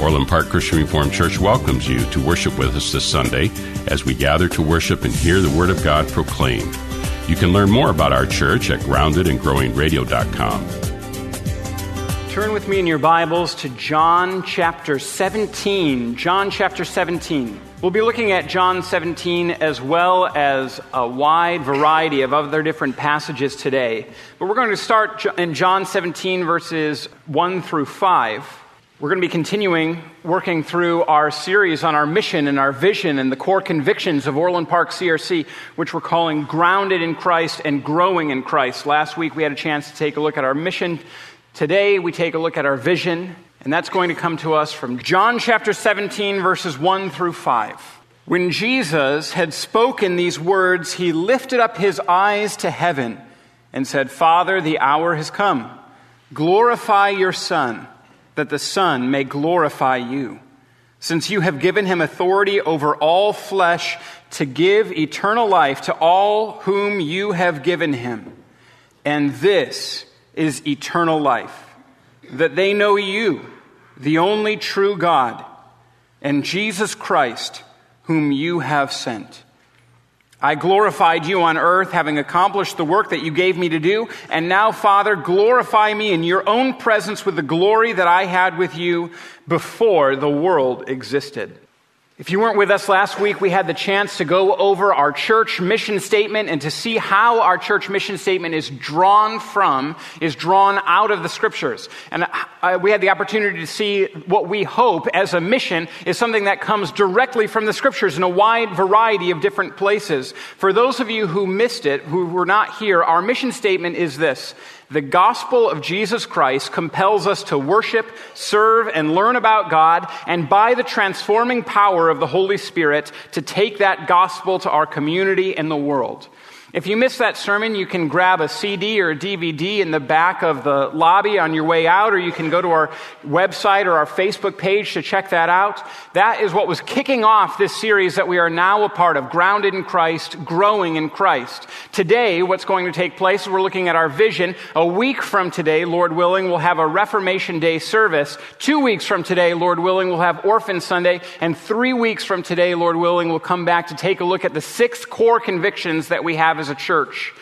Orland Park Christian Reformed Church welcomes you to worship with us this Sunday as we gather to worship and hear the Word of God proclaimed. You can learn more about our church at groundedandgrowingradio.com. Turn with me in your Bibles to John chapter 17. John chapter 17. We'll be looking at John 17 as well as a wide variety of other different passages today. But we're going to start in John 17, verses 1 through 5. We're going to be continuing working through our series on our mission and our vision and the core convictions of Orland Park CRC, which we're calling Grounded in Christ and Growing in Christ. Last week we had a chance to take a look at our mission. Today we take a look at our vision, and that's going to come to us from John chapter 17, verses 1 through 5. When Jesus had spoken these words, he lifted up his eyes to heaven and said, Father, the hour has come. Glorify your Son that the Son may glorify you, since you have given him authority over all flesh to give eternal life to all whom you have given him. And this is eternal life, that they know you, the only true God, and Jesus Christ, whom you have sent. I glorified you on earth, having accomplished the work that you gave me to do. And now, Father, glorify me in your own presence with the glory that I had with you before the world existed. If you weren't with us last week, we had the chance to go over our church mission statement and to see how our church mission statement is drawn from, is drawn out of the scriptures. And uh, we had the opportunity to see what we hope as a mission is something that comes directly from the scriptures in a wide variety of different places. For those of you who missed it, who were not here, our mission statement is this the gospel of Jesus Christ compels us to worship, serve, and learn about God, and by the transforming power of the Holy Spirit, to take that gospel to our community and the world. If you missed that sermon, you can grab a CD or a DVD in the back of the lobby on your way out, or you can go to our website or our Facebook page to check that out. That is what was kicking off this series that we are now a part of, Grounded in Christ, Growing in Christ. Today, what's going to take place, we're looking at our vision. A week from today, Lord willing, we'll have a Reformation Day service. Two weeks from today, Lord willing, we'll have Orphan Sunday. And three weeks from today, Lord willing, we'll come back to take a look at the six core convictions that we have as a church.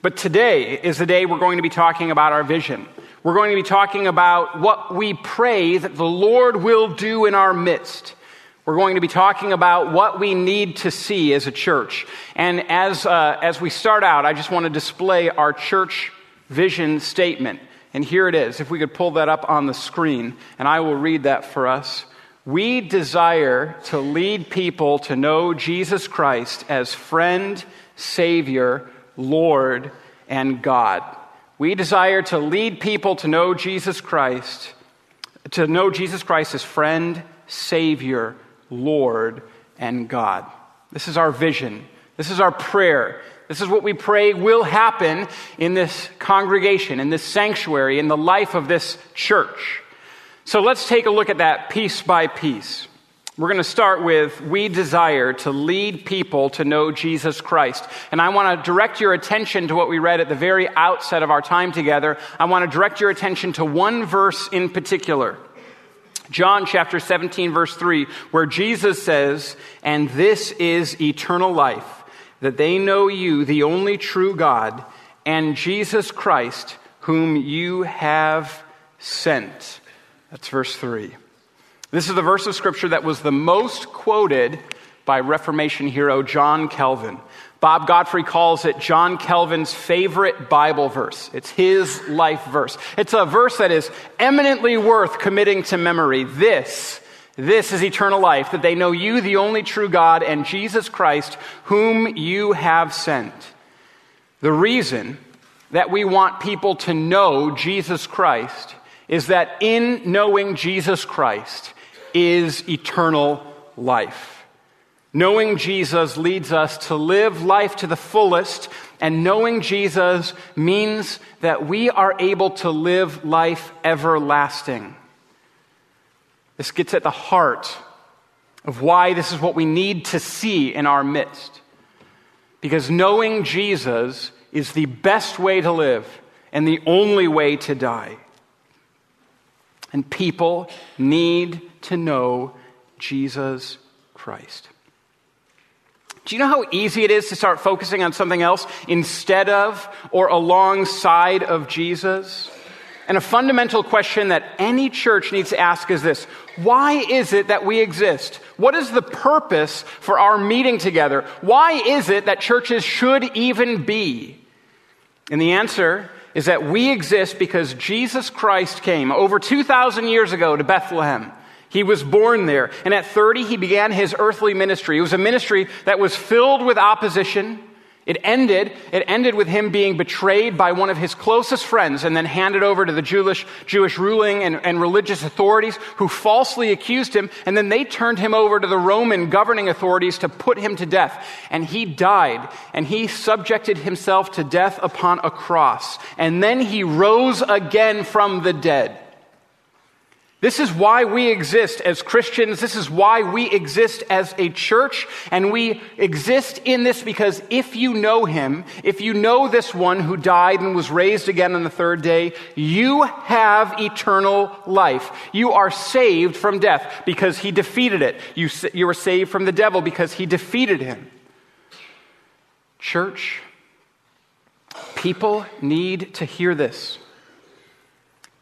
But today is the day we're going to be talking about our vision. We're going to be talking about what we pray that the Lord will do in our midst. We're going to be talking about what we need to see as a church. And as, uh, as we start out, I just want to display our church vision statement. And here it is. If we could pull that up on the screen, and I will read that for us. We desire to lead people to know Jesus Christ as friend Savior, Lord, and God. We desire to lead people to know Jesus Christ, to know Jesus Christ as friend, Savior, Lord, and God. This is our vision. This is our prayer. This is what we pray will happen in this congregation, in this sanctuary, in the life of this church. So let's take a look at that piece by piece. We're going to start with we desire to lead people to know Jesus Christ. And I want to direct your attention to what we read at the very outset of our time together. I want to direct your attention to one verse in particular. John chapter 17 verse 3 where Jesus says, "And this is eternal life, that they know you, the only true God, and Jesus Christ, whom you have sent." That's verse 3. This is the verse of Scripture that was the most quoted by Reformation hero John Calvin. Bob Godfrey calls it John Calvin's favorite Bible verse. It's his life verse. It's a verse that is eminently worth committing to memory. This, this is eternal life, that they know you, the only true God, and Jesus Christ, whom you have sent. The reason that we want people to know Jesus Christ is that in knowing Jesus Christ is eternal life. Knowing Jesus leads us to live life to the fullest, and knowing Jesus means that we are able to live life everlasting. This gets at the heart of why this is what we need to see in our midst. Because knowing Jesus is the best way to live and the only way to die. And people need to know Jesus Christ. Do you know how easy it is to start focusing on something else instead of or alongside of Jesus? And a fundamental question that any church needs to ask is this Why is it that we exist? What is the purpose for our meeting together? Why is it that churches should even be? And the answer is that we exist because Jesus Christ came over 2,000 years ago to Bethlehem he was born there. And at 30, he began his earthly ministry. It was a ministry that was filled with opposition. It ended, it ended with him being betrayed by one of his closest friends and then handed over to the Jewish, Jewish ruling and, and religious authorities who falsely accused him. And then they turned him over to the Roman governing authorities to put him to death. And he died and he subjected himself to death upon a cross. And then he rose again from the dead. This is why we exist as Christians. This is why we exist as a church. And we exist in this because if you know him, if you know this one who died and was raised again on the third day, you have eternal life. You are saved from death because he defeated it. You, you are saved from the devil because he defeated him. Church, people need to hear this.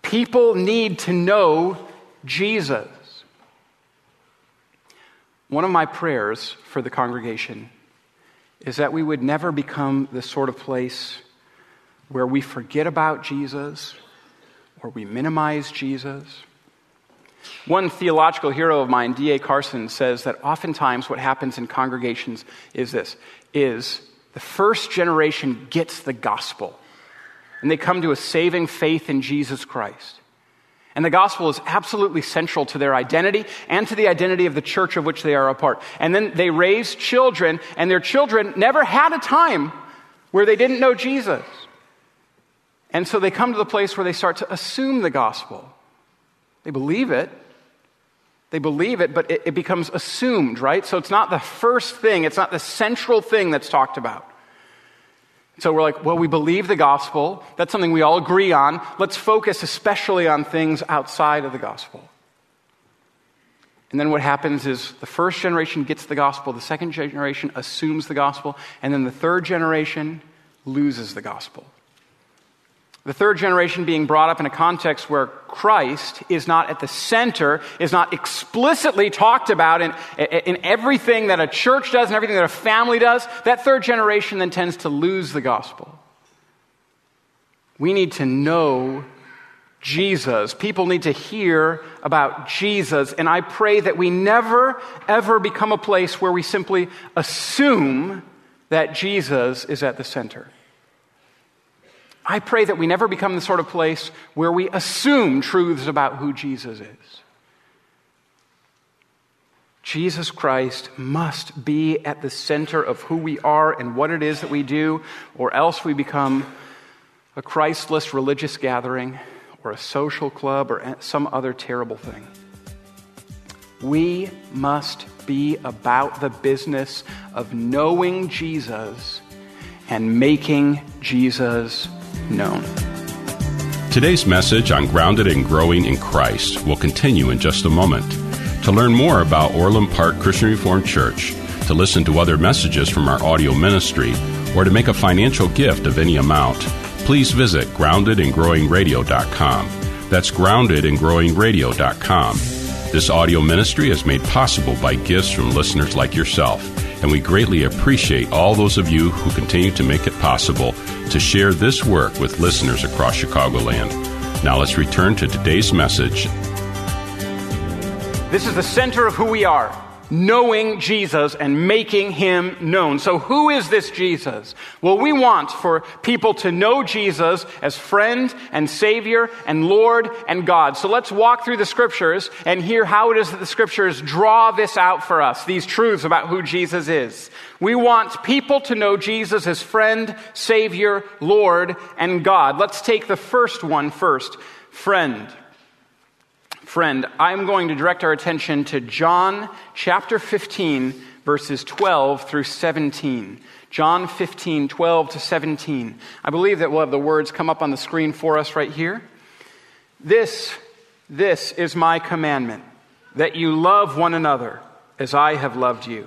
People need to know Jesus. One of my prayers for the congregation is that we would never become the sort of place where we forget about Jesus or we minimize Jesus. One theological hero of mine, D.A. Carson, says that oftentimes what happens in congregations is this is the first generation gets the gospel and they come to a saving faith in Jesus Christ. And the gospel is absolutely central to their identity and to the identity of the church of which they are a part. And then they raise children, and their children never had a time where they didn't know Jesus. And so they come to the place where they start to assume the gospel. They believe it. They believe it, but it, it becomes assumed, right? So it's not the first thing, it's not the central thing that's talked about. So we're like, well, we believe the gospel. That's something we all agree on. Let's focus especially on things outside of the gospel. And then what happens is the first generation gets the gospel, the second generation assumes the gospel, and then the third generation loses the gospel. The third generation being brought up in a context where Christ is not at the center, is not explicitly talked about in, in everything that a church does and everything that a family does, that third generation then tends to lose the gospel. We need to know Jesus. People need to hear about Jesus. And I pray that we never, ever become a place where we simply assume that Jesus is at the center. I pray that we never become the sort of place where we assume truths about who Jesus is. Jesus Christ must be at the center of who we are and what it is that we do, or else we become a Christless religious gathering or a social club or some other terrible thing. We must be about the business of knowing Jesus and making Jesus known. Today's message on Grounded and Growing in Christ will continue in just a moment. To learn more about Orland Park Christian Reformed Church, to listen to other messages from our audio ministry, or to make a financial gift of any amount, please visit groundedandgrowingradio.com. That's groundedandgrowingradio.com. This audio ministry is made possible by gifts from listeners like yourself, and we greatly appreciate all those of you who continue to make it possible to share this work with listeners across Chicagoland. Now let's return to today's message. This is the center of who we are knowing Jesus and making him known. So, who is this Jesus? Well, we want for people to know Jesus as friend and Savior and Lord and God. So, let's walk through the scriptures and hear how it is that the scriptures draw this out for us, these truths about who Jesus is. We want people to know Jesus as friend, Savior, Lord, and God. Let's take the first one first friend friend, I'm going to direct our attention to John chapter 15, verses 12 through 17. John 15, 12 to 17. I believe that we'll have the words come up on the screen for us right here. This, this is my commandment, that you love one another as I have loved you.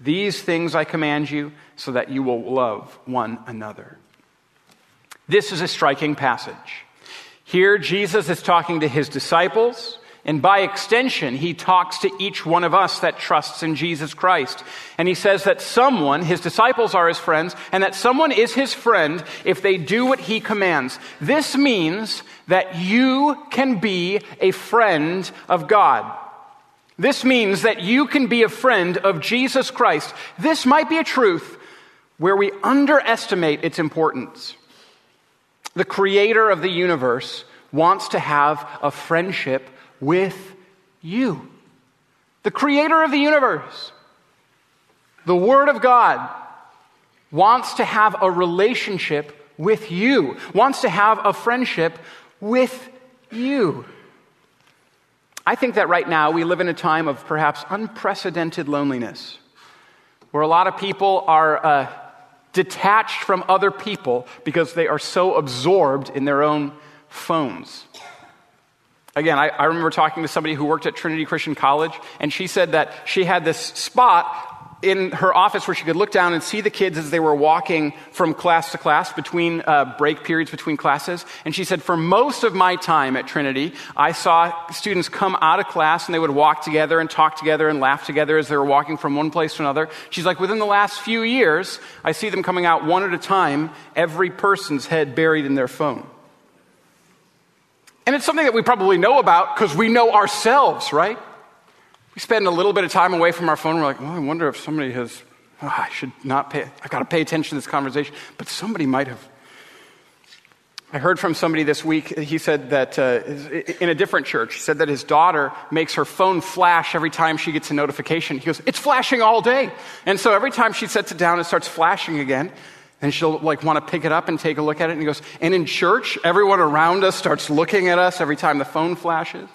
These things I command you so that you will love one another. This is a striking passage. Here, Jesus is talking to his disciples, and by extension, he talks to each one of us that trusts in Jesus Christ. And he says that someone, his disciples are his friends, and that someone is his friend if they do what he commands. This means that you can be a friend of God. This means that you can be a friend of Jesus Christ. This might be a truth where we underestimate its importance. The creator of the universe wants to have a friendship with you. The creator of the universe, the Word of God, wants to have a relationship with you, wants to have a friendship with you. I think that right now we live in a time of perhaps unprecedented loneliness, where a lot of people are uh, detached from other people because they are so absorbed in their own phones. Again, I, I, remember talking to somebody who worked at Trinity Christian College, and she said that she had this spot in her office where she could look down and see the kids as they were walking from class to class between uh, break periods between classes. And she said, For most of my time at Trinity, I saw students come out of class and they would walk together and talk together and laugh together as they were walking from one place to another. She's like, Within the last few years, I see them coming out one at a time, every person's head buried in their phone. And it's something that we probably know about because we know ourselves, right? We spend a little bit of time away from our phone. We're like, well, I wonder if somebody has, oh, I should not pay, I got to pay attention to this conversation. But somebody might have. I heard from somebody this week, he said that uh, in a different church, he said that his daughter makes her phone flash every time she gets a notification. He goes, it's flashing all day. And so every time she sets it down, it starts flashing again. And she'll like want to pick it up and take a look at it. And he goes, and in church, everyone around us starts looking at us every time the phone flashes.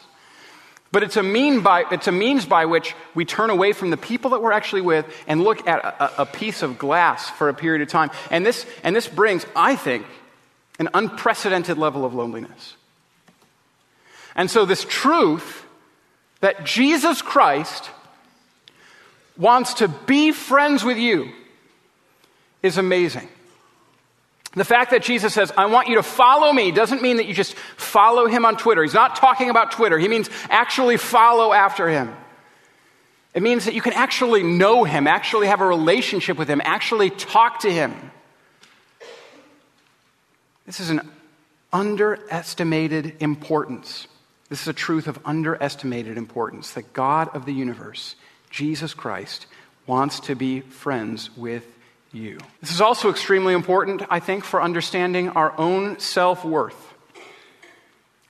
But it's a, mean by, it's a means by which we turn away from the people that we're actually with and look at a, a piece of glass for a period of time. And this, and this brings, I think, an unprecedented level of loneliness. And so, this truth that Jesus Christ wants to be friends with you is amazing. The fact that Jesus says, I want you to follow me, doesn't mean that you just follow him on Twitter. He's not talking about Twitter. He means actually follow after him. It means that you can actually know him, actually have a relationship with him, actually talk to him. This is an underestimated importance. This is a truth of underestimated importance that God of the universe, Jesus Christ, wants to be friends with you. This is also extremely important, I think, for understanding our own self worth.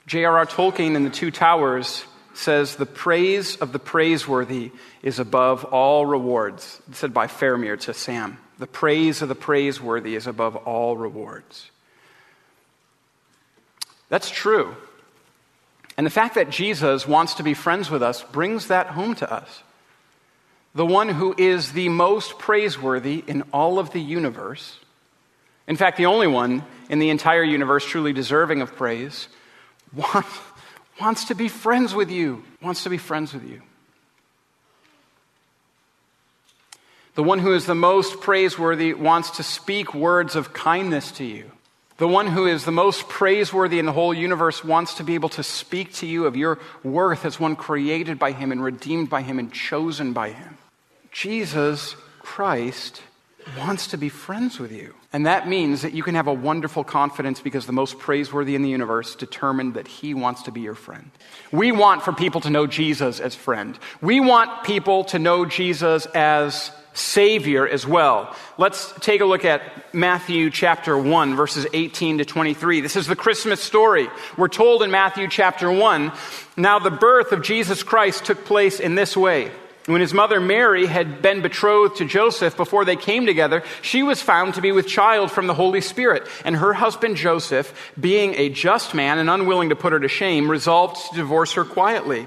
J.R.R. Tolkien in The Two Towers says, The praise of the praiseworthy is above all rewards. Said by Faramir to Sam. The praise of the praiseworthy is above all rewards. That's true. And the fact that Jesus wants to be friends with us brings that home to us. The one who is the most praiseworthy in all of the universe, in fact, the only one in the entire universe truly deserving of praise, wants, wants to be friends with you, wants to be friends with you. The one who is the most praiseworthy wants to speak words of kindness to you. The one who is the most praiseworthy in the whole universe wants to be able to speak to you of your worth as one created by Him and redeemed by Him and chosen by Him. Jesus Christ wants to be friends with you. And that means that you can have a wonderful confidence because the most praiseworthy in the universe determined that he wants to be your friend. We want for people to know Jesus as friend. We want people to know Jesus as Savior as well. Let's take a look at Matthew chapter 1, verses 18 to 23. This is the Christmas story. We're told in Matthew chapter 1 now the birth of Jesus Christ took place in this way. When his mother Mary had been betrothed to Joseph before they came together, she was found to be with child from the Holy Spirit. And her husband Joseph, being a just man and unwilling to put her to shame, resolved to divorce her quietly.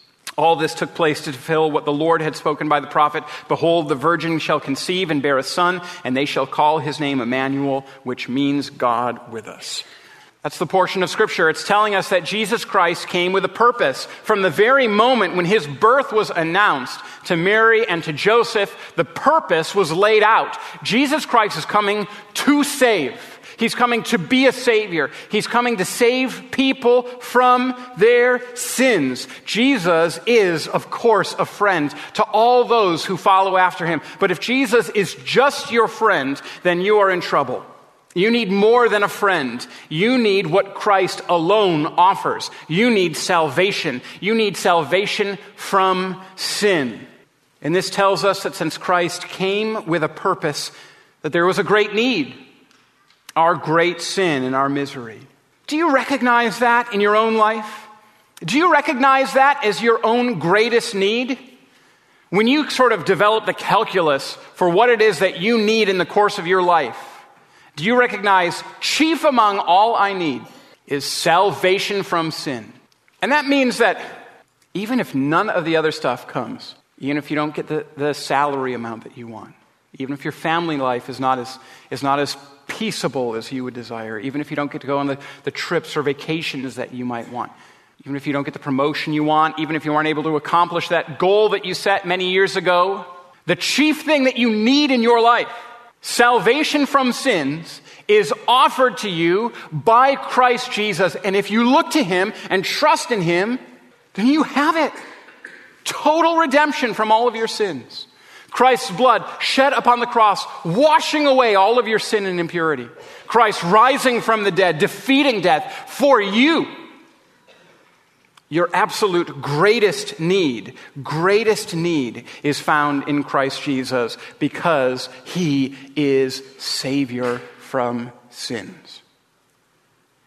All this took place to fulfill what the Lord had spoken by the prophet Behold, the virgin shall conceive and bear a son, and they shall call his name Emmanuel, which means God with us. That's the portion of Scripture. It's telling us that Jesus Christ came with a purpose. From the very moment when his birth was announced to Mary and to Joseph, the purpose was laid out. Jesus Christ is coming to save. He's coming to be a savior. He's coming to save people from their sins. Jesus is, of course, a friend to all those who follow after him. But if Jesus is just your friend, then you are in trouble. You need more than a friend. You need what Christ alone offers. You need salvation. You need salvation from sin. And this tells us that since Christ came with a purpose, that there was a great need our great sin and our misery. Do you recognize that in your own life? Do you recognize that as your own greatest need? When you sort of develop the calculus for what it is that you need in the course of your life, do you recognize chief among all I need is salvation from sin? And that means that even if none of the other stuff comes, even if you don't get the, the salary amount that you want, even if your family life is not as, is not as peaceable as you would desire, even if you don't get to go on the, the trips or vacations that you might want, even if you don't get the promotion you want, even if you aren't able to accomplish that goal that you set many years ago, the chief thing that you need in your life, salvation from sins, is offered to you by Christ Jesus. And if you look to Him and trust in Him, then you have it. Total redemption from all of your sins. Christ's blood shed upon the cross, washing away all of your sin and impurity. Christ rising from the dead, defeating death for you. Your absolute greatest need, greatest need is found in Christ Jesus because he is Savior from sins.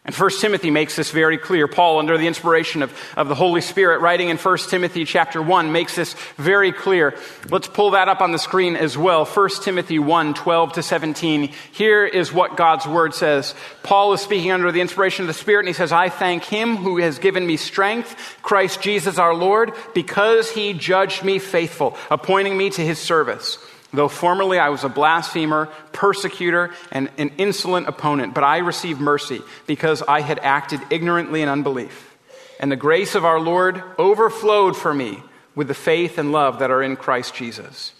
And 1 Timothy makes this very clear. Paul, under the inspiration of, of the Holy Spirit, writing in 1 Timothy chapter 1, makes this very clear. Let's pull that up on the screen as well. 1 Timothy 1, 12 to 17. Here is what God's word says. Paul is speaking under the inspiration of the Spirit, and he says, I thank him who has given me strength, Christ Jesus our Lord, because he judged me faithful, appointing me to his service. Though formerly I was a blasphemer, persecutor, and an insolent opponent, but I received mercy because I had acted ignorantly in unbelief. And the grace of our Lord overflowed for me with the faith and love that are in Christ Jesus.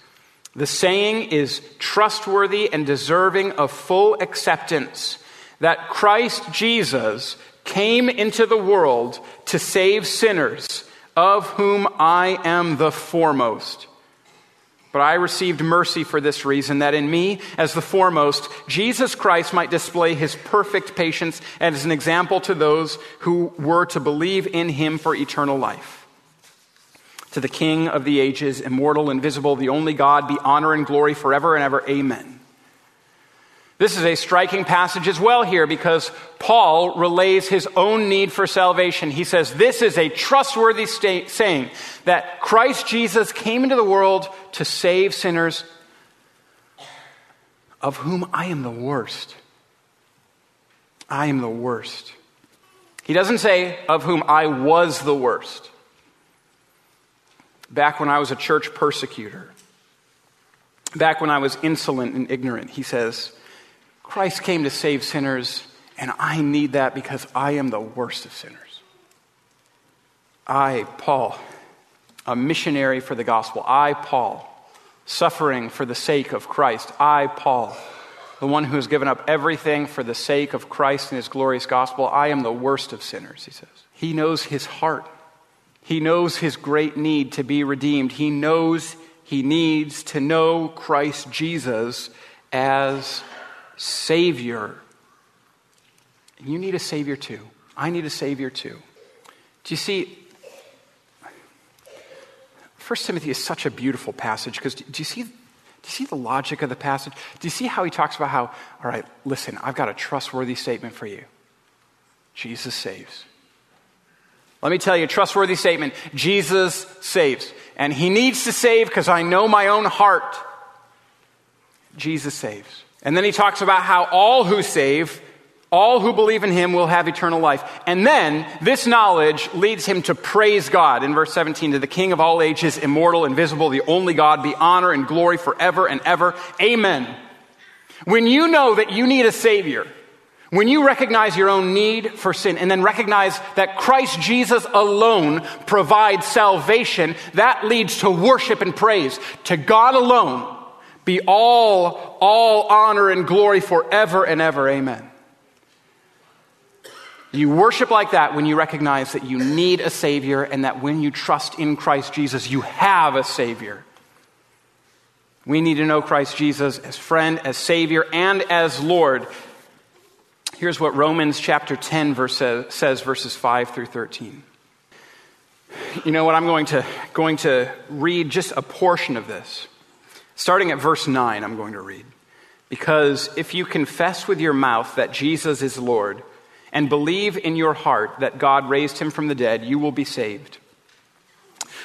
The saying is trustworthy and deserving of full acceptance that Christ Jesus came into the world to save sinners, of whom I am the foremost. But I received mercy for this reason, that in me, as the foremost, Jesus Christ might display his perfect patience as an example to those who were to believe in him for eternal life. To the King of the ages, immortal, invisible, the only God, be honor and glory forever and ever. Amen. This is a striking passage as well here because Paul relays his own need for salvation. He says, This is a trustworthy state, saying that Christ Jesus came into the world to save sinners, of whom I am the worst. I am the worst. He doesn't say, Of whom I was the worst. Back when I was a church persecutor, back when I was insolent and ignorant, he says, Christ came to save sinners, and I need that because I am the worst of sinners. I, Paul, a missionary for the gospel. I, Paul, suffering for the sake of Christ. I, Paul, the one who has given up everything for the sake of Christ and his glorious gospel. I am the worst of sinners, he says. He knows his heart. He knows his great need to be redeemed. He knows he needs to know Christ Jesus as Savior. You need a Savior too. I need a Savior too. Do you see? 1 Timothy is such a beautiful passage because do you see? Do you see the logic of the passage? Do you see how he talks about how, all right, listen, I've got a trustworthy statement for you. Jesus saves. Let me tell you a trustworthy statement Jesus saves. And he needs to save because I know my own heart. Jesus saves. And then he talks about how all who save, all who believe in him will have eternal life. And then this knowledge leads him to praise God in verse 17 to the King of all ages, immortal, invisible, the only God, be honor and glory forever and ever. Amen. When you know that you need a Savior, when you recognize your own need for sin and then recognize that Christ Jesus alone provides salvation, that leads to worship and praise to God alone be all, all honor and glory forever and ever. Amen. You worship like that when you recognize that you need a Savior and that when you trust in Christ Jesus, you have a Savior. We need to know Christ Jesus as friend, as Savior, and as Lord. Here's what Romans chapter 10 verse uh, says, verses 5 through 13. You know what? I'm going to, going to read just a portion of this. Starting at verse 9, I'm going to read. Because if you confess with your mouth that Jesus is Lord and believe in your heart that God raised him from the dead, you will be saved.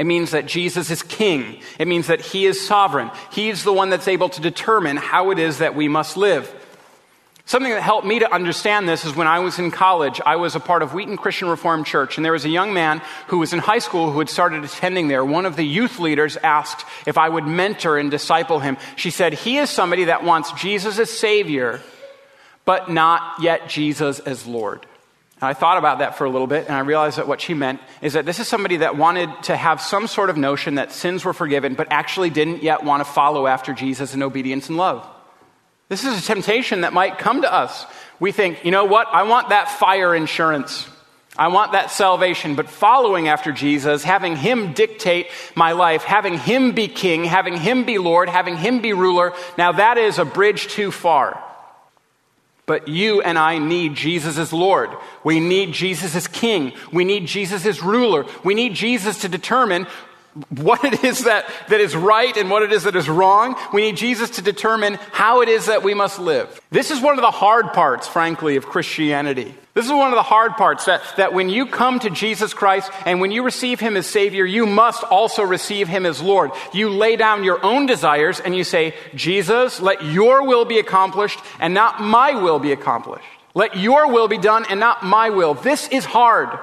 It means that Jesus is king. It means that he is sovereign. He's the one that's able to determine how it is that we must live. Something that helped me to understand this is when I was in college, I was a part of Wheaton Christian Reformed Church, and there was a young man who was in high school who had started attending there. One of the youth leaders asked if I would mentor and disciple him. She said, He is somebody that wants Jesus as Savior, but not yet Jesus as Lord. And I thought about that for a little bit, and I realized that what she meant is that this is somebody that wanted to have some sort of notion that sins were forgiven, but actually didn't yet want to follow after Jesus in obedience and love. This is a temptation that might come to us. We think, you know what? I want that fire insurance. I want that salvation, but following after Jesus, having Him dictate my life, having Him be king, having Him be Lord, having Him be ruler, now that is a bridge too far. But you and I need Jesus as Lord. We need Jesus as King. We need Jesus as ruler. We need Jesus to determine what it is that, that is right and what it is that is wrong. We need Jesus to determine how it is that we must live. This is one of the hard parts, frankly, of Christianity. This is one of the hard parts that, that when you come to Jesus Christ and when you receive Him as Savior, you must also receive Him as Lord. You lay down your own desires and you say, Jesus, let your will be accomplished and not my will be accomplished. Let your will be done and not my will. This is hard.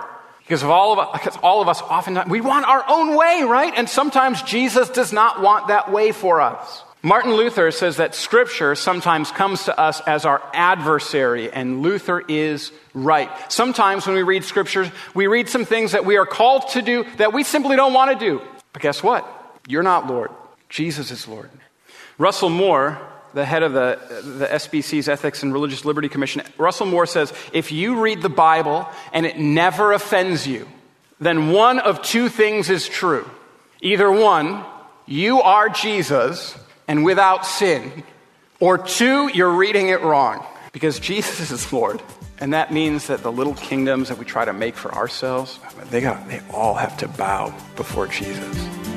Because of all of us, because all of us oftentimes, we want our own way, right? And sometimes Jesus does not want that way for us. Martin Luther says that Scripture sometimes comes to us as our adversary, and Luther is right. Sometimes when we read Scriptures, we read some things that we are called to do that we simply don't want to do. But guess what? You're not Lord. Jesus is Lord. Russell Moore, the head of the, the SBC's Ethics and Religious Liberty Commission, Russell Moore says if you read the Bible and it never offends you, then one of two things is true. Either one, you are Jesus and without sin, or two, you're reading it wrong because Jesus is Lord. And that means that the little kingdoms that we try to make for ourselves, they, got, they all have to bow before Jesus.